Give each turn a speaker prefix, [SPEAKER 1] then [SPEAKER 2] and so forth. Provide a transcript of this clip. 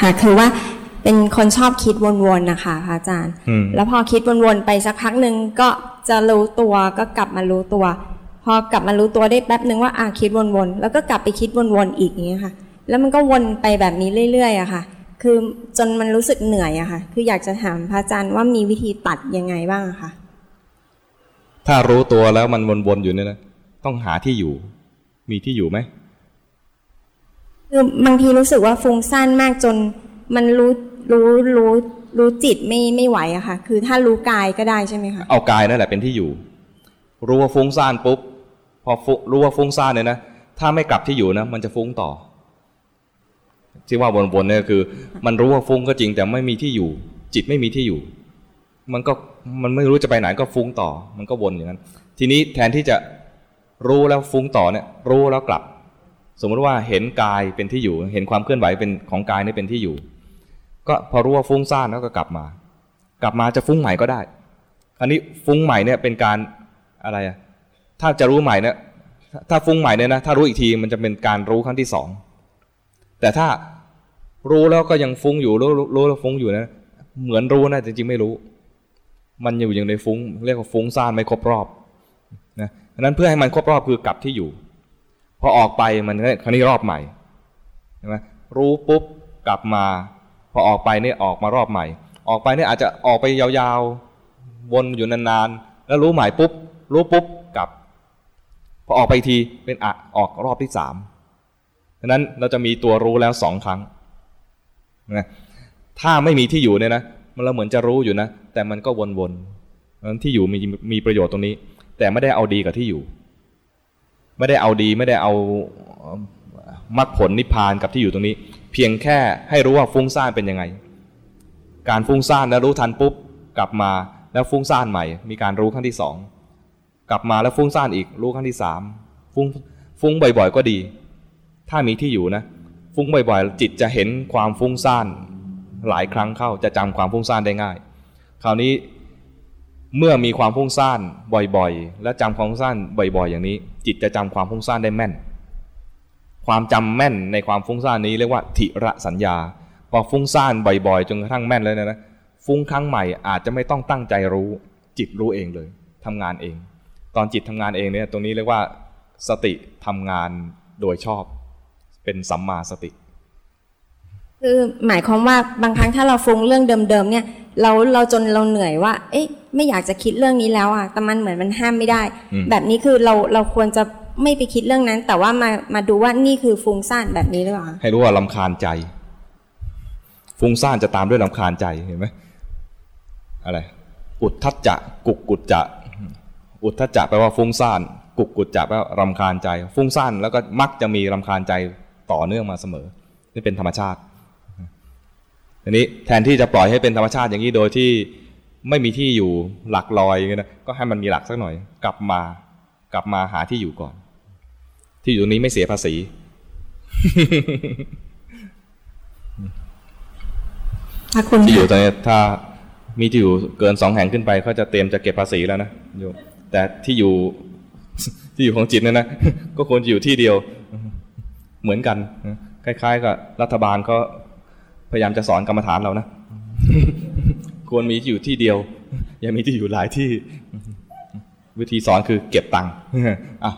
[SPEAKER 1] ค่ะ คือว่าเป็นคนชอบคิดวนๆนะคะพระอาจารย์ แล้วพอคิดวนๆไปสักพักหนึ่งก็จะรู้ตัวก็กลับมารู้ตัว พอกลับมารู้ตัวได้แป๊บหนึ่งว่าอ่าคิดวนๆแล้วก็กลับไปคิดวนๆอีกอย่างเงี้ยค่ะ แล้วมันก็วนไปแบบนี้เรื่อยๆอะค่ะ คือจนมันรู้สึกเหนื่อยอะค่ะ คืออยากจะถามพระอาจารย์ว่ามีวิธีตัดยังไงบ้างอะคะ
[SPEAKER 2] ถ้ารู้ตัวแล้วมันวนๆอยู่เนี่ยนะต้องหาที่อยู่ มีที่อยู่ไหม
[SPEAKER 1] คือบางทีรู้สึกว่าฟุ้งซ่านมากจนมันรู้รู้รู้รู้จิตไม่ไม่ไหวอะค่ะ คือถ้ารู้กายก็ได้ใช่ไหมคะ
[SPEAKER 2] เอากายนั่นแหละเป็นที่อยู่ รู้ว่าฟุ้งซ่านปุ๊บพอรู้ว่าฟุ้งซ่านเนี่ยนะถ้าไม่กลับที่อยู่นะมันจะฟุ้งต่อ ที่ว่าวนๆเนี่ยคือ มันรู้ว่าฟุ้งก็จริงแต่ไม่มีที่อยู่ จิตไม่มีที่อยู่ มันก็มันไม่รู้จะไปไหนก็ฟุ้งต่อ มันก็วนอย่างนั้น ทีนี้แทนที่จะรู้แล้วฟุ้งต่อเนี่ย รู้แล้วกลับ สมมติว่าเห็นกายเป็นที่อยู่ เห็นความเคลื่อนไหวเป็นของกายนี่เป็นที่อยู่ ก็พอรู้ว่าฟุ้งซ่านแล้วก็กลับมา กลับมาจะฟุ้งใหม่ก็ได้คราวนี้ฟุ้งใหม่เนี่ยเป็นการอะไรอะถ้าจะรู้ใหม่เนี่ยถ้าฟุ้งใหม่เนี่ยนะถ้ารู้อีกทีมันจะเป็นการรู้ครั้งที่สองแต่ถ้ารู้แล้วก็ยังฟุ้งอยู่รู้รู้แล้วฟุ้งอยู่นะเหมือนรู้นะจริงๆไม่รู้ มันอยู่อย่างในฟุ้ง เรียกว่าฟุ้งซ่านไม่ครบรอบนะนั้นเพื่อให้มันครบรอบคือกลับที่อยู่ พอออกไปมันครั้นี้รอบใหม่ใช่ไหมรู้ปุ๊บกลับมา พอออกไปเนี่ยออกมารอบใหม่ ออกไปเนี่ยอาจจะออกไปยาวๆวนอยู่นานๆแล้วรู้ใหม่ปุ๊บรู้ปุ๊บกลับ พอออกไปทีเป็นอะออกรอบที่สามดังนั้นเราจะมีตัวรู้แล้วสองครั้งนะถ้าไม่มีที่อยู่เนี่ยนะมันเราเหมือนจะรู้อยู่นะ แต่มันก็วนๆนั้นที่อยู่มีมีประโยชน์ตรงนี้ แต่ไม่ได้เอาดีกับที่อยู่ ไม่ได้เอาดีไม่ได้เอามรรคผลนิพพานกับที่อยู่ตรงนี้ เพียงแค่ให้รู้ว่าฟุ้งซ่านเป็นยังไง การฟุ้งซ่านแล้วรู้ทันปุ๊บกลับมาแล้วฟุ้งซ่านใหม่ มีการรู้ขั้นที่สองกลับมาแล้วฟุ้งซ่านอีกรู้ขั้นที่สามฟุ้งฟุ้งบ่อยๆ ก็ดี ถ้ามีที่อยู่นะ ฟุ้งบ่อยๆ จิตจะเห็นความฟุ้งซ่านหลายครั้งเข้าจะจำความฟุ้งซ่านได้ง่าย คราวนี้เมื่อมีความฟุ้งซ่านบ่อยๆ และจำความฟุ้งซ่านบ่อยๆ อย่างนี้ จิตจะจำความฟุ้งซ่านได้แม่น ความจำแม่นในความฟุ้งซ่านนี้เรียกว่าทิระสัญญา พอฟุ้งซ่านบ่อยๆจนกระทั่งแม่นแล้วนะฟุ้งครั้งใหม่อาจจะไม่ต้องตั้งใจรู้ จิตรู้เองเลยทำงานเอง ตอนจิตทำงานเองเนี่ยตรงนี้เรียกว่า สติทำงานโดยชอบ เป็นสัมมาสติ
[SPEAKER 1] คือหมายความว่าบางครั้งถ้าเราฟุ้งเรื่องเดิมๆเนี่ยเราเราจนเราเหนื่อยว่า เอ๊ะ ไม่อยากจะคิดเรื่องนี้แล้วอะแต่มันเหมือนมันห้ามไม่ได้ แบบนี้คือเราเราควรจะไม่ไปคิดเรื่องนั้น แต่ว่ามามาดูว่านี่คือฟุ้งซ่านแบบนี้หรือเปล่า
[SPEAKER 2] ให้รู้ว่าลำคาญใจ ฟุ้งซ่านจะตามด้วยลำคาญใจเห็นไหมอะไร อุทธัจจะกุกกุจจะอุทธัจจะแปลว่าฟุ้งซ่าน กุกกุจจะแปลว่ารำคาญใจ ฟุ้งซ่านแล้วก็มักจะมีรำคาญใจต่อเนื่องมาเสมอ นี่เป็นธรรมชาติ อันนี้แทนที่จะปล่อยให้เป็นธรรมชาติอย่างนี้โดยที่ไม่มีที่อยู่หลักลอยอย่างนี้นะก็ให้มันมีหลักสักหน่อย กลับมากลับมาหาที่อยู่ก่อน ที่อยู่ตรงนี้ไม่เสียภาษี ที่อยู่ตรงนี้ถ้ามีที่อยู่เกินสองแห่งขึ้นไปเขาจะเตรียมจะเก็บภาษีแล้วนะโยมแต่ที่อยู่ที่อยู่ของจิตเนี่ยนะก็ควรจะอยู่ที่เดียว เหมือนกัน คล้าย ๆ กับรัฐบาลเขา พยายามจะสอนกรรมฐานเรานะ ควรมีที่อยู่ที่เดียว อย่ามีที่อยู่หลายที่ วิธีสอนคือเก็บตังค์อะ